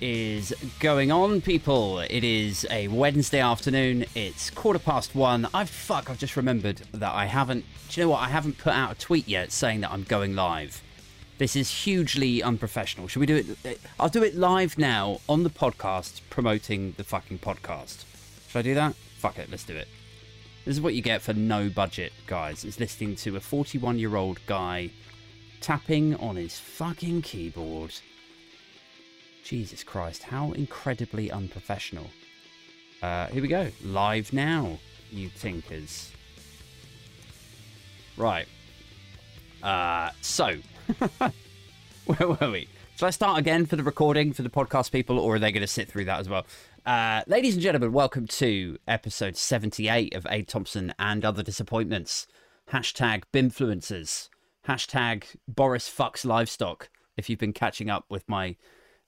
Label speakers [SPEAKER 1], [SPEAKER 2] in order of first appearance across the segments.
[SPEAKER 1] is going on, people? It is a Wednesday afternoon. It's quarter past one. I've fuck. I've just remembered that I haven't. Do you know what? I haven't put out a tweet yet saying that I'm going live. This is hugely unprofessional. Should we do it? Uh, I'll do it live now on the podcast, promoting the fucking podcast. Should I do that? Fuck it. Let's do it. This is what you get for no budget, guys. Is listening to a 41 year old guy tapping on his fucking keyboard. Jesus Christ, how incredibly unprofessional. Uh, here we go. Live now, you tinkers. Right. Uh, so, where were we? Shall I start again for the recording for the podcast people, or are they going to sit through that as well? Uh, ladies and gentlemen, welcome to episode 78 of Aid Thompson and Other Disappointments. Hashtag Binfluencers. Hashtag Boris Fucks Livestock. If you've been catching up with my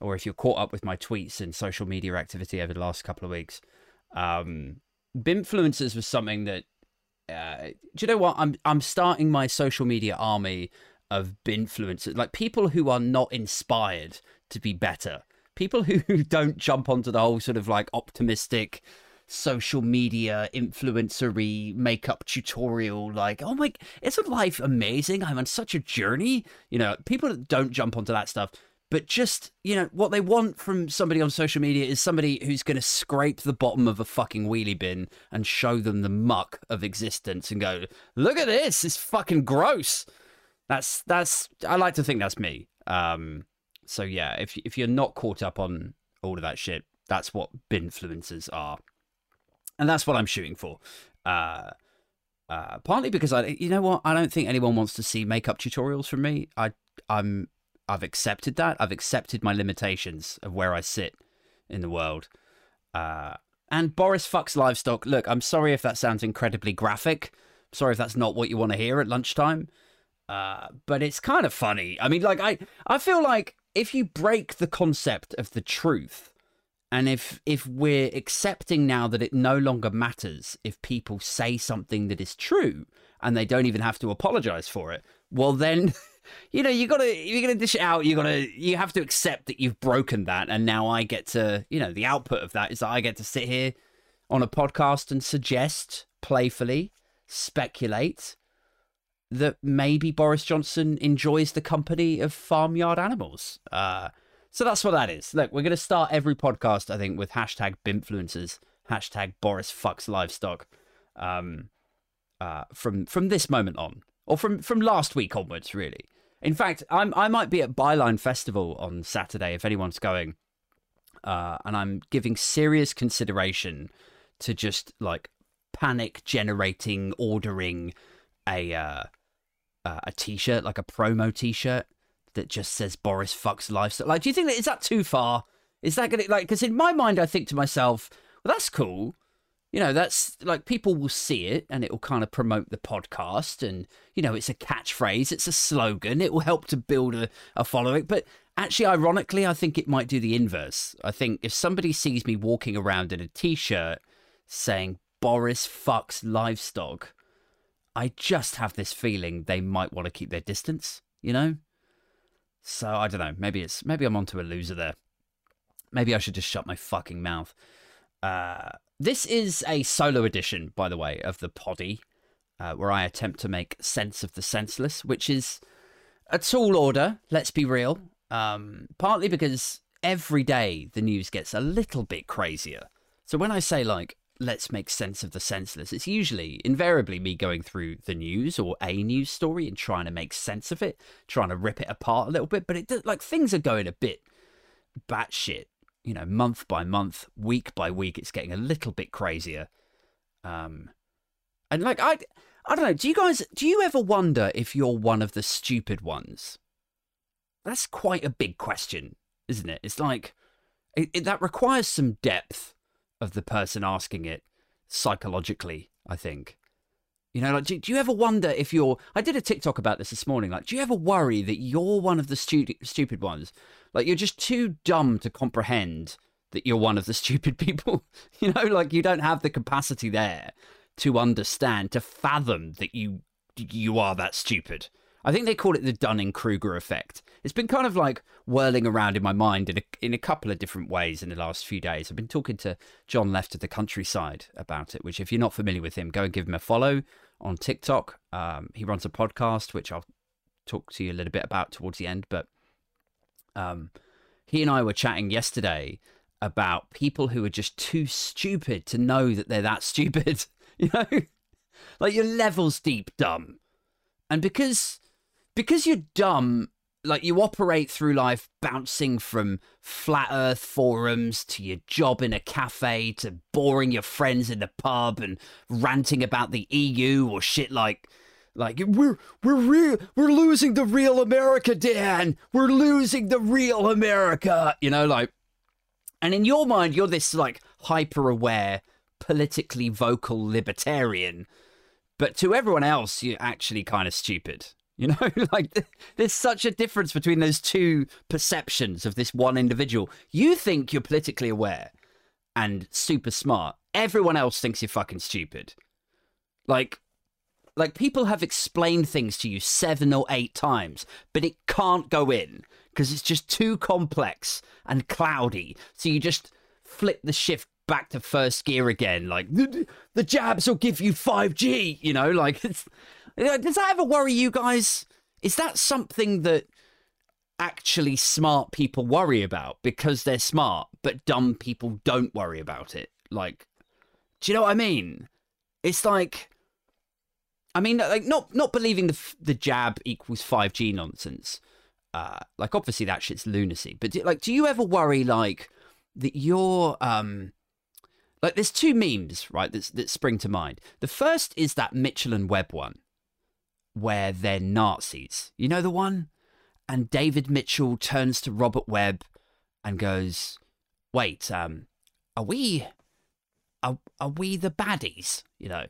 [SPEAKER 1] or if you're caught up with my tweets and social media activity over the last couple of weeks, um, Binfluencers was something that. Uh, do you know what? I'm I'm starting my social media army of Binfluencers, like people who are not inspired to be better, people who don't jump onto the whole sort of like optimistic social media influencery makeup tutorial like oh my isn't life amazing i'm on such a journey you know people that don't jump onto that stuff but just you know what they want from somebody on social media is somebody who's going to scrape the bottom of a fucking wheelie bin and show them the muck of existence and go look at this it's fucking gross. That's that's i like to think that's me. Um so yeah if if you're not caught up on all of that shit that's what influencers are. And that's what i'm shooting for. Uh uh, partly because I, you know what, I don't think anyone wants to see makeup tutorials from me. I, I'm I've accepted that. I've accepted my limitations of where I sit in the world. Uh, and Boris fucks livestock. Look, I'm sorry if that sounds incredibly graphic. Sorry if that's not what you want to hear at lunchtime. Uh, but it's kind of funny. I mean, like I, I feel like if you break the concept of the truth, and if if we're accepting now that it no longer matters if people say something that is true and they don't even have to apologize for it, well then you know, you gotta you're gonna dish it out. You gotta you have to accept that you've broken that, and now I get to you know the output of that is that I get to sit here on a podcast and suggest playfully, speculate that maybe Boris Johnson enjoys the company of farmyard animals. Uh, so that's what that is. Look, we're to start every podcast, I think, with hashtag Binfluencers, hashtag Boris fucks livestock. Um, uh, from from this moment on, or from from last week onwards, really. In fact, I'm I might be at Byline Festival on Saturday if anyone's going, uh, and I'm giving serious consideration to just like panic generating ordering a uh, uh, a t-shirt like a promo t-shirt that just says Boris fucks lifestyle. Like, do you think that is that too far? Is that gonna like? Because in my mind, I think to myself, well, that's cool you know that's like people will see it and it will kind of promote the podcast and you know it's a catchphrase it's a slogan it will help to build a, a following. But actually ironically i think it might do the inverse. I think if somebody sees me walking around in a t-shirt saying boris fucks livestock i just have this feeling they might want to keep their distance you know? So i don't know maybe it's maybe i'm onto a loser there. Maybe i should just shut my fucking mouth. Uh this is a solo edition, by the way, of the poddy, uh, where I attempt to make sense of the senseless, which is a tall order, let's be real. Um, partly because every day the news gets a little bit crazier. So when I say, like, let's make sense of the senseless, it's usually invariably me going through the news or a news story and trying to make sense of it, trying to rip it apart a little bit. But it like things are going a bit batshit you know, month by month, week by week, it's getting a little bit crazier. Um, and like I, I don't know. Do you guys? Do you ever wonder if you're one of the stupid ones? That's quite a big question, isn't it? It's like it, it, that requires some depth of the person asking it psychologically. I think. You know, like, do, do, you ever wonder if you're? I did a TikTok about this this morning. Like, do you ever worry that you're one of the stu- stupid ones? Like, you're just too dumb to comprehend that you're one of the stupid people. you know, like you don't have the capacity there to understand, to fathom that you you are that stupid. I think they call it the Dunning Kruger effect. It's been kind of like whirling around in my mind in a, in a couple of different ways in the last few days. I've been talking to John Left of the Countryside about it, which, if you're not familiar with him, go and give him a follow on TikTok. Um, he runs a podcast, which I'll talk to you a little bit about towards the end. But um, he and I were chatting yesterday about people who are just too stupid to know that they're that stupid. You know, like you're levels deep dumb, and because because you're dumb, like you operate through life bouncing from flat earth forums to your job in a cafe to boring your friends in the pub and ranting about the EU or shit like like we're we're real we're losing the real America, Dan. We're losing the real America. You know, like and in your mind you're this like hyper aware, politically vocal libertarian. But to everyone else, you're actually kind of stupid. You know, like there's such a difference between those two perceptions of this one individual. You think you're politically aware and super smart. Everyone else thinks you're fucking stupid. Like, like people have explained things to you seven or eight times, but it can't go in because it's just too complex and cloudy. So you just flip the shift back to first gear again. Like the, the jabs will give you 5G, you know, like it's does that ever worry you guys? Is that something that actually smart people worry about because they're smart, but dumb people don't worry about it? Like, do you know what I mean? It's like, I mean, like not not believing the the jab equals five G nonsense. Uh, like obviously that shit's lunacy. But do, like, do you ever worry like that you're um like there's two memes right that that spring to mind. The first is that Mitchell and Webb one where they're Nazis. You know the one? And David Mitchell turns to Robert Webb and goes, "Wait, um, are we, are, are we the baddies? You know,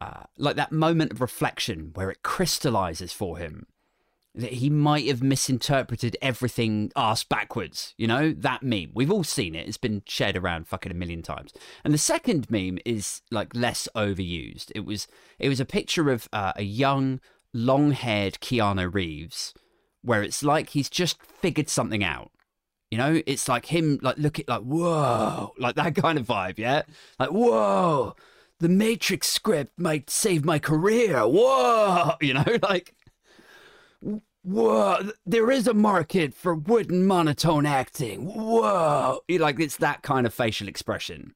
[SPEAKER 1] uh, like that moment of reflection where it crystallizes for him that he might have misinterpreted everything ass backwards. You know, that meme. We've all seen it. It's been shared around fucking a million times. And the second meme is like less overused. It was it was a picture of uh, a young, long-haired Keanu Reeves, where it's like he's just figured something out. You know, it's like him like look at like whoa, like that kind of vibe, yeah? Like whoa, the Matrix script might save my career. Whoa, you know, like whoa, there is a market for wooden monotone acting. Whoa. Like it's that kind of facial expression.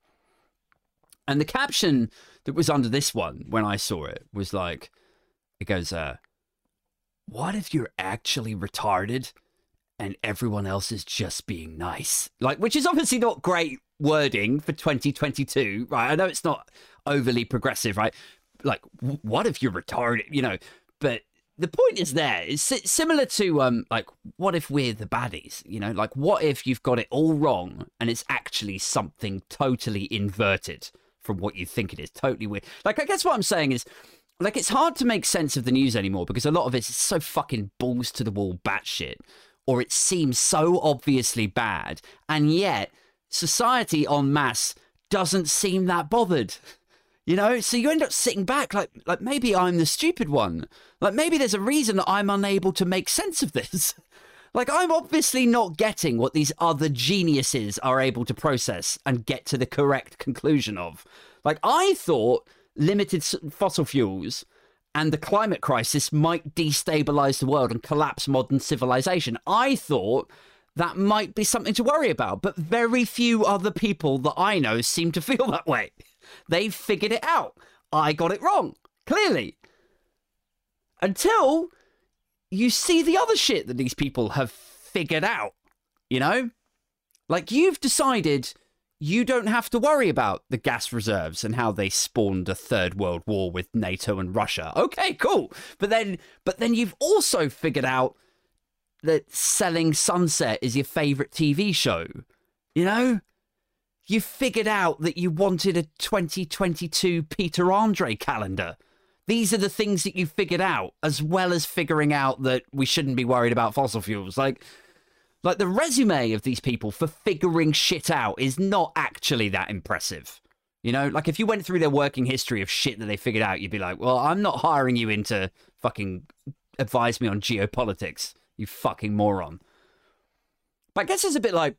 [SPEAKER 1] And the caption that was under this one when I saw it was like, it goes, uh, what if you're actually retarded and everyone else is just being nice? Like, which is obviously not great wording for 2022, right? I know it's not overly progressive, right? Like, what if you're retarded, you know? But the point is there it's similar to um like what if we're the baddies you know like what if you've got it all wrong and it's actually something totally inverted from what you think it is totally weird like i guess what i'm saying is like it's hard to make sense of the news anymore because a lot of it is so fucking balls to the wall batshit or it seems so obviously bad and yet society en masse doesn't seem that bothered you know, so you end up sitting back like like maybe I'm the stupid one. Like maybe there's a reason that I'm unable to make sense of this. like I'm obviously not getting what these other geniuses are able to process and get to the correct conclusion of. Like I thought limited fossil fuels and the climate crisis might destabilize the world and collapse modern civilization. I thought that might be something to worry about, but very few other people that I know seem to feel that way. They've figured it out. I got it wrong, clearly. Until you see the other shit that these people have figured out, you know? Like you've decided you don't have to worry about the gas reserves and how they spawned a third world war with NATO and Russia. Okay, cool. But then but then you've also figured out that selling sunset is your favorite TV show. You know? you figured out that you wanted a 2022 Peter Andre calendar. These are the things that you figured out, as well as figuring out that we shouldn't be worried about fossil fuels. Like, like the resume of these people for figuring shit out is not actually that impressive. You know, like if you went through their working history of shit that they figured out, you'd be like, well, I'm not hiring you in to fucking advise me on geopolitics, you fucking moron. But I guess it's a bit like,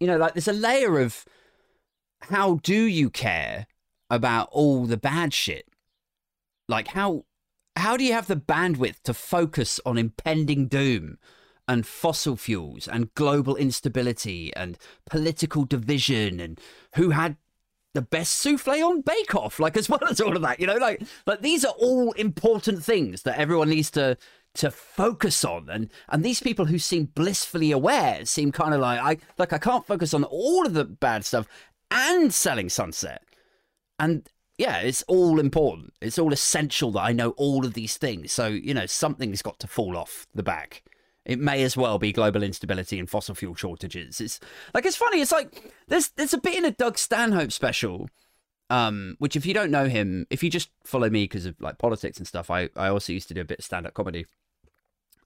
[SPEAKER 1] you know, like there's a layer of how do you care about all the bad shit? Like how how do you have the bandwidth to focus on impending doom and fossil fuels and global instability and political division and who had the best souffle on Bake Off, like as well as all of that, you know, like like these are all important things that everyone needs to to focus on, and and these people who seem blissfully aware seem kind of like I like I can't focus on all of the bad stuff and selling Sunset, and yeah, it's all important. It's all essential that I know all of these things. So you know, something's got to fall off the back it may as well be global instability and fossil fuel shortages. It's like it's funny. It's like there's there's a bit in a Doug Stanhope special, um, which if you don't know him, if you just follow me because of like politics and stuff, I I also used to do a bit of stand up comedy.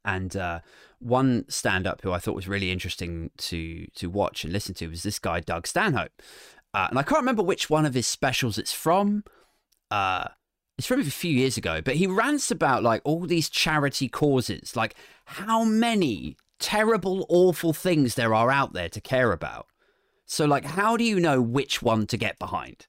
[SPEAKER 1] And uh, one stand up who I thought was really interesting to to watch and listen to was this guy Doug Stanhope, uh, and I can't remember which one of his specials it's from. Uh, it's from a few years ago, but he rants about like all these charity causes, like how many terrible, awful things there are out there to care about. So, like, how do you know which one to get behind?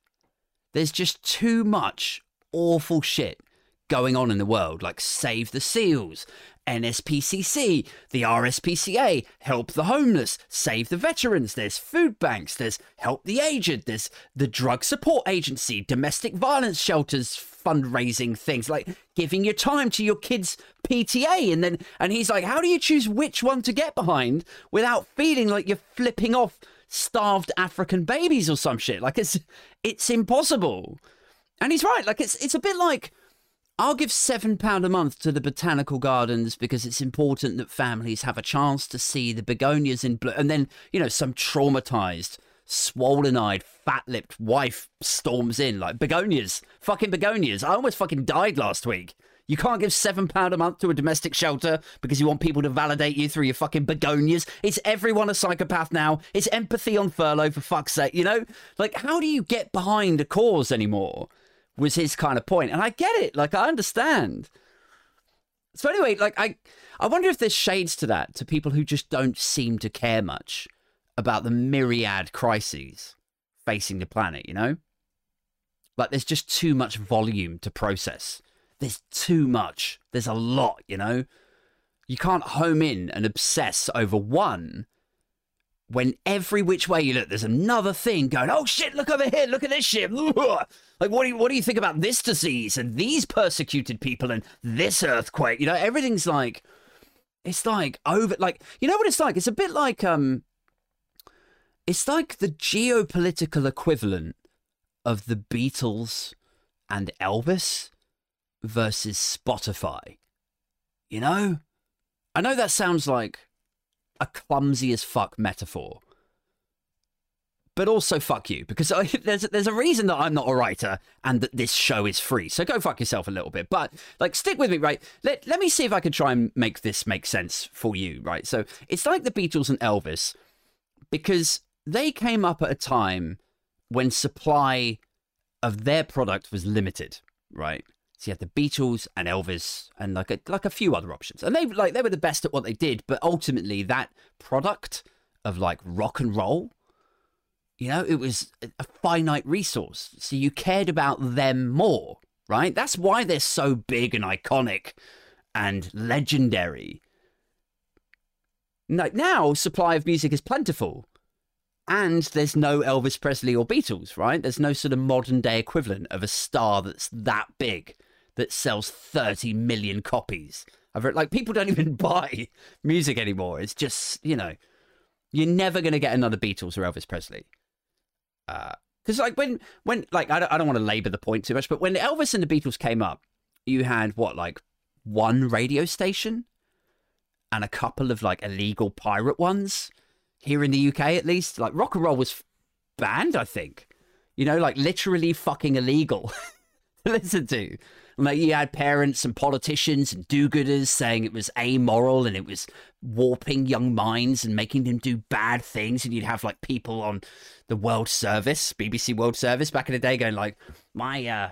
[SPEAKER 1] There's just too much awful shit going on in the world, like Save the Seals, NSPCC, the RSPCA, Help the Homeless, Save the Veterans, there's food banks, there's Help the Aged, there's the Drug Support Agency, domestic violence shelters, fundraising things, like giving your time to your kids' PTA. And then, and he's like, how do you choose which one to get behind without feeling like you're flipping off starved African babies or some shit? Like it's, it's impossible. And he's right. Like it's, it's a bit like, I'll give £7 a month to the botanical gardens because it's important that families have a chance to see the begonias in bloom. And then, you know, some traumatized, swollen eyed, fat lipped wife storms in like begonias, fucking begonias. I almost fucking died last week. You can't give £7 a month to a domestic shelter because you want people to validate you through your fucking begonias. It's everyone a psychopath now. It's empathy on furlough, for fuck's sake. You know? Like, how do you get behind a cause anymore? Was his kind of point. And I get it. Like, I understand. So anyway, like I I wonder if there's shades to that to people who just don't seem to care much about the myriad crises facing the planet, you know? Like there's just too much volume to process. There's too much. There's a lot, you know? You can't home in and obsess over one when every which way you look, there's another thing going, oh shit, look over here, look at this shit. Like, what do you, what do you think about this disease and these persecuted people and this earthquake? You know, everything's like, it's like over, like, you know what it's like? It's a bit like, um, it's like the geopolitical equivalent of the Beatles and Elvis versus Spotify. You know? I know that sounds like a clumsy as fuck metaphor. But also fuck you because I, there's there's a reason that I'm not a writer and that this show is free. So go fuck yourself a little bit. But like stick with me, right? Let let me see if I can try and make this make sense for you, right? So it's like the Beatles and Elvis because they came up at a time when supply of their product was limited, right? So you had the Beatles and Elvis and like a, like a few other options, and they like they were the best at what they did. But ultimately, that product of like rock and roll, you know, it was a finite resource. So you cared about them more, right? That's why they're so big and iconic and legendary. Like now, supply of music is plentiful. And there's no Elvis Presley or Beatles, right? There's no sort of modern day equivalent of a star that's that big that sells 30 million copies. I've heard, like people don't even buy music anymore. It's just, you know, you're never going to get another Beatles or Elvis Presley. Because uh, like when, when like, I don't, I don't want to labor the point too much, but when Elvis and the Beatles came up, you had what, like one radio station and a couple of like illegal pirate ones here in the UK at least. Like rock and roll was banned, I think. You know, like literally fucking illegal. listen to. Like you had parents and politicians and do-gooders saying it was amoral and it was warping young minds and making them do bad things. And you'd have like people on the World Service, BBC World Service back in the day, going like, "My uh,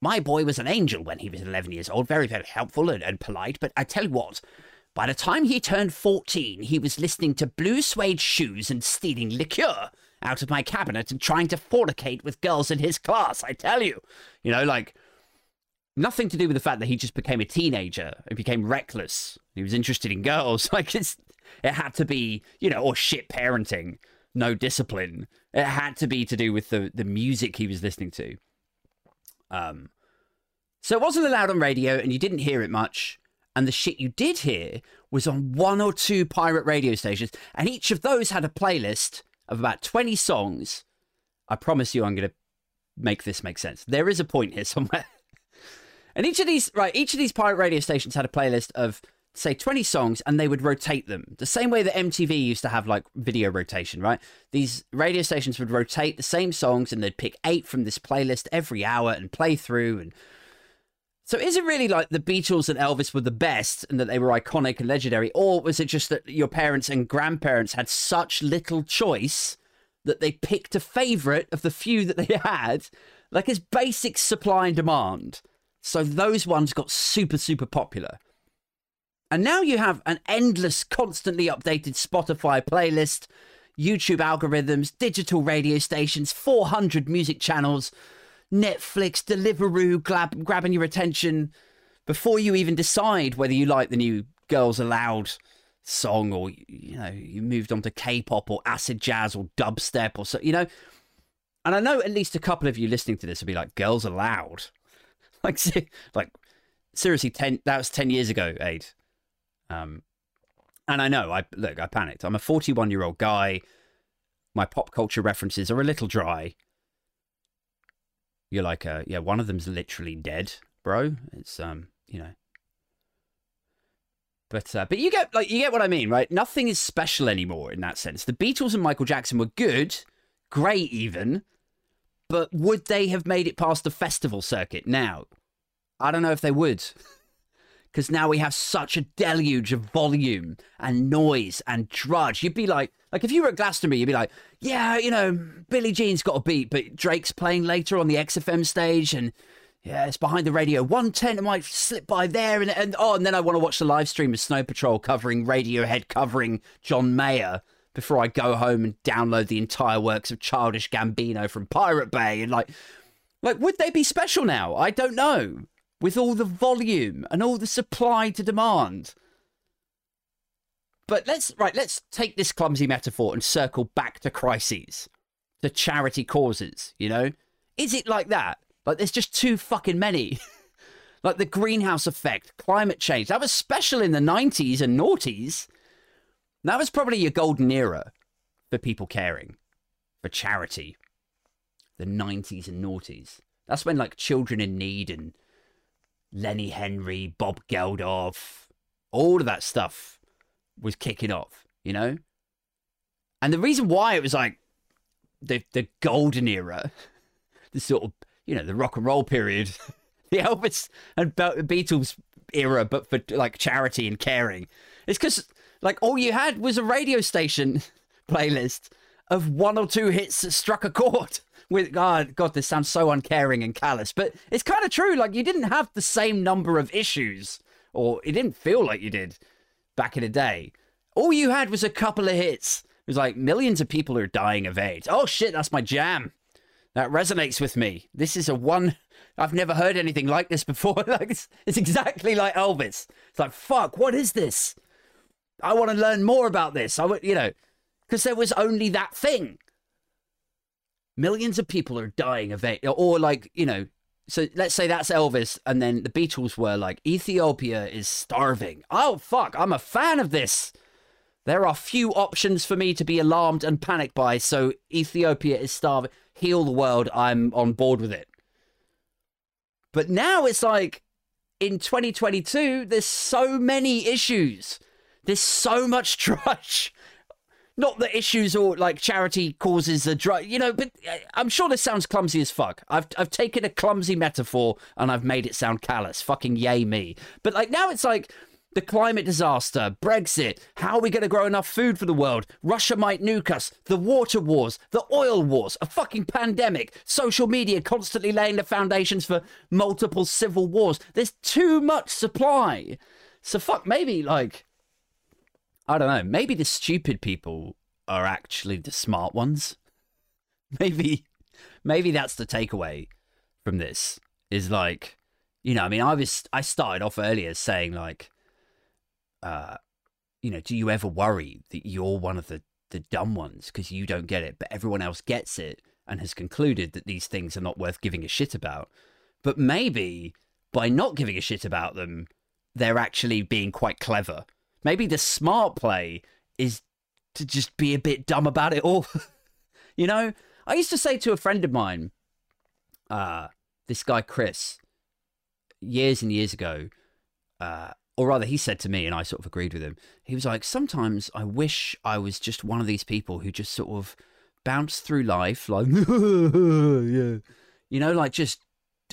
[SPEAKER 1] my boy was an angel when he was 11 years old, very very helpful and, and polite. But I tell you what." By the time he turned 14, he was listening to blue suede shoes and stealing liqueur out of my cabinet and trying to fornicate with girls in his class. I tell you, you know, like nothing to do with the fact that he just became a teenager and became reckless. He was interested in girls. Like it's, it had to be, you know, or shit parenting, no discipline. It had to be to do with the the music he was listening to. Um, so it wasn't allowed on radio, and you didn't hear it much. And the shit you did hear was on one or two pirate radio stations, and each of those had a playlist of about 20 songs. I promise you, I'm going to make this make sense. There is a point here somewhere. and each of these, right, each of these pirate radio stations had a playlist of, say, 20 songs, and they would rotate them. The same way that MTV used to have like video rotation, right? These radio stations would rotate the same songs, and they'd pick eight from this playlist every hour and play through and so is it really like the Beatles and Elvis were the best and that they were iconic and legendary, or was it just that your parents and grandparents had such little choice that they picked a favourite of the few that they had, like as basic supply and demand? So those ones got super, super popular. And now you have an endless, constantly updated Spotify playlist, YouTube algorithms, digital radio stations, 400 music channels Netflix, Deliveroo grab, grabbing your attention before you even decide whether you like the new Girls Aloud song or you know you moved on to K-pop or acid jazz or dubstep or so you know. And I know at least a couple of you listening to this will be like, "Girls Aloud," like like seriously, ten that was ten years ago, Aid. Um, and I know I look, I panicked. I'm a 41 year old guy. My pop culture references are a little dry you're like, uh, yeah, one of them's literally dead, bro. It's um, you know. But uh, but you get like you get what I mean, right? Nothing is special anymore in that sense. The Beatles and Michael Jackson were good, great even, but would they have made it past the festival circuit now? I don't know if they would. because now we have such a deluge of volume and noise and drudge. You'd be like, like if you were at Glastonbury, you'd be like, yeah, you know, Billie Jean's got a beat, but Drake's playing later on the XFM stage, and yeah, it's behind the radio. One ten, it might slip by there, and and oh, and then I want to watch the live stream of Snow Patrol covering Radiohead, covering John Mayer before I go home and download the entire works of Childish Gambino from Pirate Bay, and like, like would they be special now? I don't know with all the volume and all the supply to demand. But let's right, let's take this clumsy metaphor and circle back to crises, to charity causes, you know? Is it like that? Like there's just too fucking many. like the greenhouse effect, climate change. That was special in the 90s and noughties. That was probably your golden era for people caring, for charity. The 90s and noughties. That's when like children in need and Lenny Henry, Bob Geldof, all of that stuff was kicking off, you know? And the reason why it was like the the golden era, the sort of, you know, the rock and roll period, the Elvis and Beatles era, but for like charity and caring, it's because like all you had was a radio station playlist of one or two hits that struck a chord with God, God, this sounds so uncaring and callous, but it's kind of true. Like you didn't have the same number of issues, or it didn't feel like you did back in the day. All you had was a couple of hits. It was like millions of people are dying of AIDS. Oh shit, that's my jam. That resonates with me. This is a one. I've never heard anything like this before. like it's, it's exactly like Elvis. It's like fuck. What is this? I want to learn more about this. I would, you know, because there was only that thing millions of people are dying of it or like you know so let's say that's elvis and then the beatles were like ethiopia is starving. Oh fuck i'm a fan of this. There are few options for me to be alarmed and panicked by so ethiopia is starving. Heal the world i'm on board with it. But now it's like in 2022 there's so many issues. There's so much trash not the issues or like charity causes a drug, you know, but uh, I'm sure this sounds clumsy as fuck. I've, I've taken a clumsy metaphor and I've made it sound callous. Fucking yay me. But like now it's like the climate disaster, Brexit, how are we going to grow enough food for the world? Russia might nuke us, the water wars, the oil wars, a fucking pandemic, social media constantly laying the foundations for multiple civil wars. There's too much supply. So fuck, maybe like I don't know. Maybe the stupid people are actually the smart ones. Maybe, maybe that's the takeaway from this. Is like, you know, I mean, I was I started off earlier saying like, uh, you know, do you ever worry that you're one of the the dumb ones because you don't get it, but everyone else gets it and has concluded that these things are not worth giving a shit about. But maybe by not giving a shit about them, they're actually being quite clever Maybe the smart play is to just be a bit dumb about it all. you know, I used to say to a friend of mine, uh, this guy Chris, years and years ago, uh, or rather, he said to me, and I sort of agreed with him. He was like, "Sometimes I wish I was just one of these people who just sort of bounce through life, like, yeah, you know, like just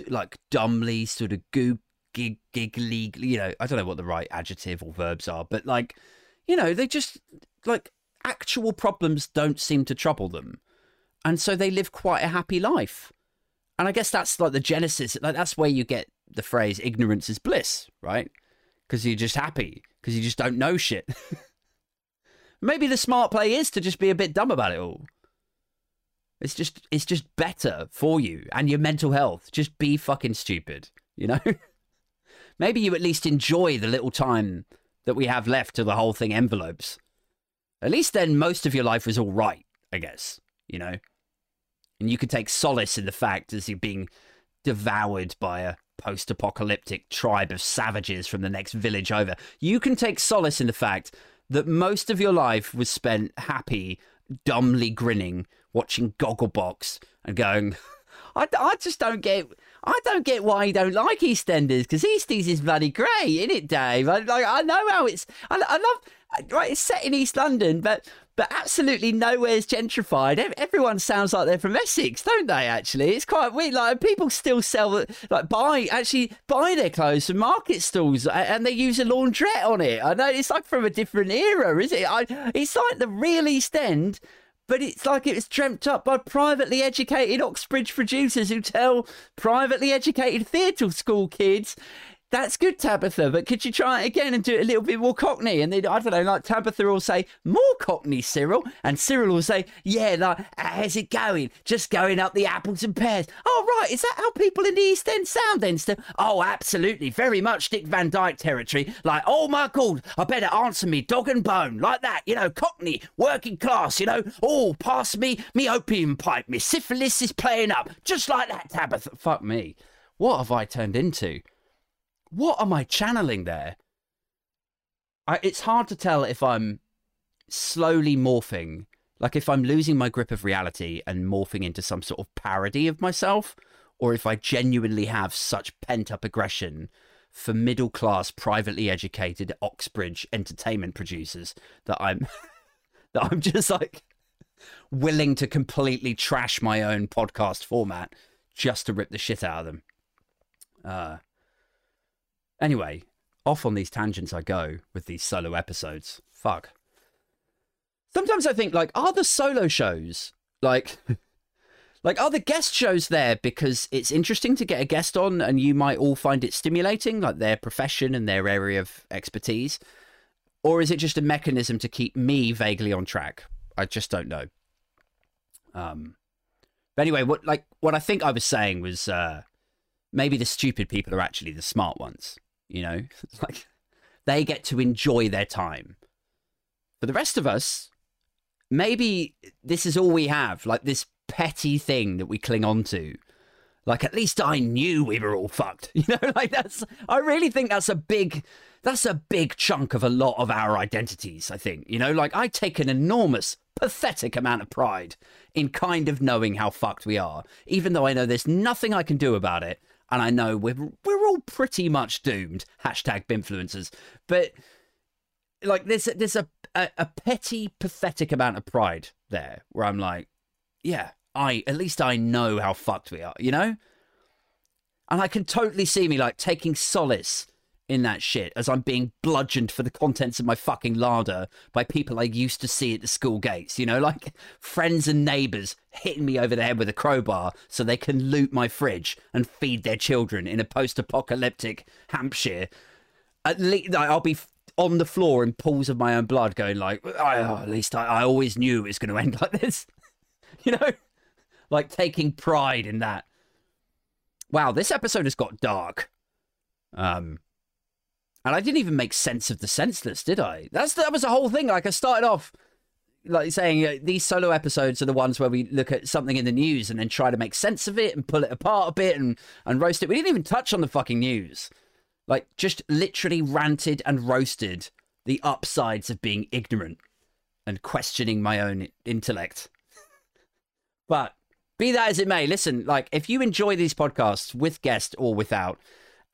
[SPEAKER 1] like dumbly sort of goop gig, giggly, you know, I don't know what the right adjective or verbs are, but like, you know, they just like actual problems don't seem to trouble them. And so they live quite a happy life. And I guess that's like the genesis, like that's where you get the phrase ignorance is bliss, right? Because you're just happy, because you just don't know shit. Maybe the smart play is to just be a bit dumb about it all. It's just it's just better for you and your mental health. Just be fucking stupid, you know? maybe you at least enjoy the little time that we have left till the whole thing envelopes. At least then most of your life was all right, I guess, you know? And you could take solace in the fact as you're being devoured by a post apocalyptic tribe of savages from the next village over. You can take solace in the fact that most of your life was spent happy, dumbly grinning, watching Gogglebox and going, I, I just don't get I don't get why you don't like EastEnders because Easties is bloody great, isn't it, Dave? I, like I know how it's. I, I love. Right, it's set in East London, but but absolutely nowhere's gentrified. Everyone sounds like they're from Essex, don't they? Actually, it's quite weird. Like people still sell, like buy actually buy their clothes from market stalls, and they use a laundrette on it. I know it's like from a different era, is it? I, it's like the real East End but it's like it was dreamt up by privately educated Oxbridge producers who tell privately educated theatre school kids that's good, Tabitha, but could you try it again and do it a little bit more cockney? And then, I don't know, like Tabitha will say, more cockney, Cyril. And Cyril will say, yeah, like, how's it going? Just going up the apples and pears. Oh, right, is that how people in the East End sound then, Steve? Oh, absolutely, very much Dick Van Dyke territory. Like, oh my God, I better answer me dog and bone, like that, you know, cockney, working class, you know. Oh, pass me me opium pipe, me syphilis is playing up, just like that, Tabitha. Fuck me. What have I turned into? What am I channeling there? I, it's hard to tell if I'm slowly morphing, like if I'm losing my grip of reality and morphing into some sort of parody of myself, or if I genuinely have such pent up aggression for middle class, privately educated Oxbridge entertainment producers that I'm that I'm just like willing to completely trash my own podcast format just to rip the shit out of them. Uh, Anyway, off on these tangents I go with these solo episodes. Fuck. Sometimes I think like, are the solo shows like like are the guest shows there because it's interesting to get a guest on and you might all find it stimulating, like their profession and their area of expertise? Or is it just a mechanism to keep me vaguely on track? I just don't know. Um but anyway, what like what I think I was saying was uh maybe the stupid people are actually the smart ones. You know, like they get to enjoy their time. For the rest of us, maybe this is all we have, like this petty thing that we cling on to. Like at least I knew we were all fucked. You know, like that's I really think that's a big that's a big chunk of a lot of our identities, I think. You know, like I take an enormous pathetic amount of pride in kind of knowing how fucked we are, even though I know there's nothing I can do about it and I know we're we're all pretty much doomed. Hashtag influencers, but like there's there's a, a a petty, pathetic amount of pride there where I'm like, yeah, I at least I know how fucked we are, you know. And I can totally see me like taking solace in that shit as I'm being bludgeoned for the contents of my fucking larder by people I used to see at the school gates, you know, like friends and neighbours hitting me over the head with a crowbar so they can loot my fridge and feed their children in a post apocalyptic Hampshire. At least I'll be on the floor in pools of my own blood going like, oh, at least I, I always knew it was going to end like this, you know, like taking pride in that. Wow, this episode has got dark. Um, and I didn't even make sense of the senseless, did I? That's that was the whole thing. Like I started off like saying uh, these solo episodes are the ones where we look at something in the news and then try to make sense of it and pull it apart a bit and and roast it. We didn't even touch on the fucking news. Like just literally ranted and roasted the upsides of being ignorant and questioning my own intellect. but be that as it may, listen, like if you enjoy these podcasts with guest or without,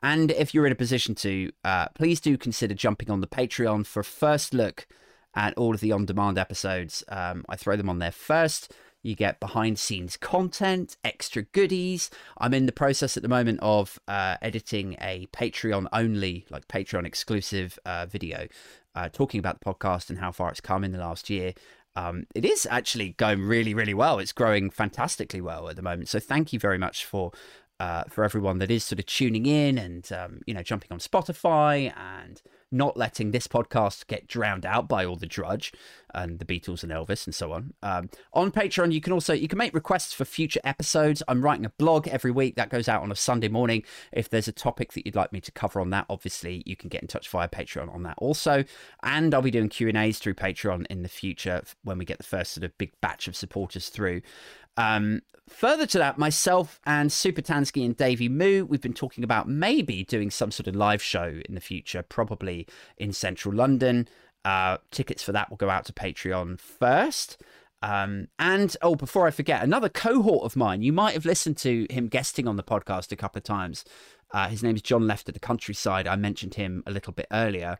[SPEAKER 1] and if you're in a position to, uh, please do consider jumping on the Patreon for a first look at all of the on demand episodes. Um, I throw them on there first. You get behind scenes content, extra goodies. I'm in the process at the moment of uh, editing a Patreon only, like Patreon exclusive uh, video uh, talking about the podcast and how far it's come in the last year. Um, it is actually going really, really well. It's growing fantastically well at the moment. So thank you very much for uh, for everyone that is sort of tuning in and um, you know jumping on Spotify and not letting this podcast get drowned out by all the drudge and the Beatles and Elvis and so on. Um, on Patreon, you can also you can make requests for future episodes. I'm writing a blog every week that goes out on a Sunday morning. If there's a topic that you'd like me to cover on that, obviously you can get in touch via Patreon on that also. And I'll be doing Q and A's through Patreon in the future when we get the first sort of big batch of supporters through. Um, further to that, myself and Super Tansky and Davey Moo, we've been talking about maybe doing some sort of live show in the future, probably in central London. Uh, tickets for that will go out to Patreon first. Um, and oh, before I forget, another cohort of mine, you might have listened to him guesting on the podcast a couple of times. Uh, his name is John Left at the Countryside. I mentioned him a little bit earlier.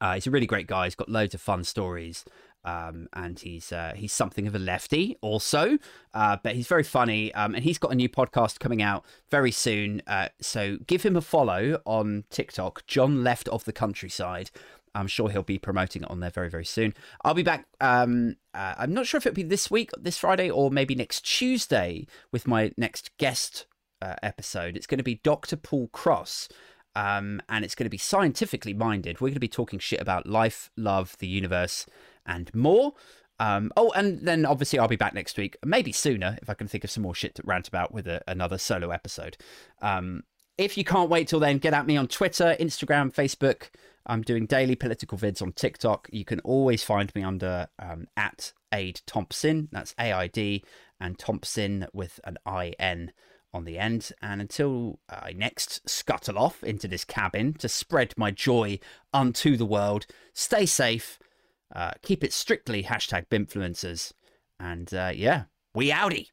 [SPEAKER 1] Uh, he's a really great guy. He's got loads of fun stories. Um, and he's uh, he's something of a lefty also, uh, but he's very funny. Um, and he's got a new podcast coming out very soon. Uh, so give him a follow on TikTok, John Left of the Countryside. I'm sure he'll be promoting it on there very very soon. I'll be back. Um, uh, I'm not sure if it'll be this week, this Friday, or maybe next Tuesday with my next guest uh, episode. It's going to be Dr. Paul Cross. Um, and it's going to be scientifically minded. We're going to be talking shit about life, love, the universe, and more. Um, oh, and then obviously I'll be back next week, maybe sooner if I can think of some more shit to rant about with a, another solo episode. Um, if you can't wait till then, get at me on Twitter, Instagram, Facebook. I'm doing daily political vids on TikTok. You can always find me under um, at Aid Thompson. That's A I D and Thompson with an I N on the end. And until I next scuttle off into this cabin to spread my joy unto the world, stay safe uh, keep it strictly hashtag Binfluencers. And uh, yeah, we outie.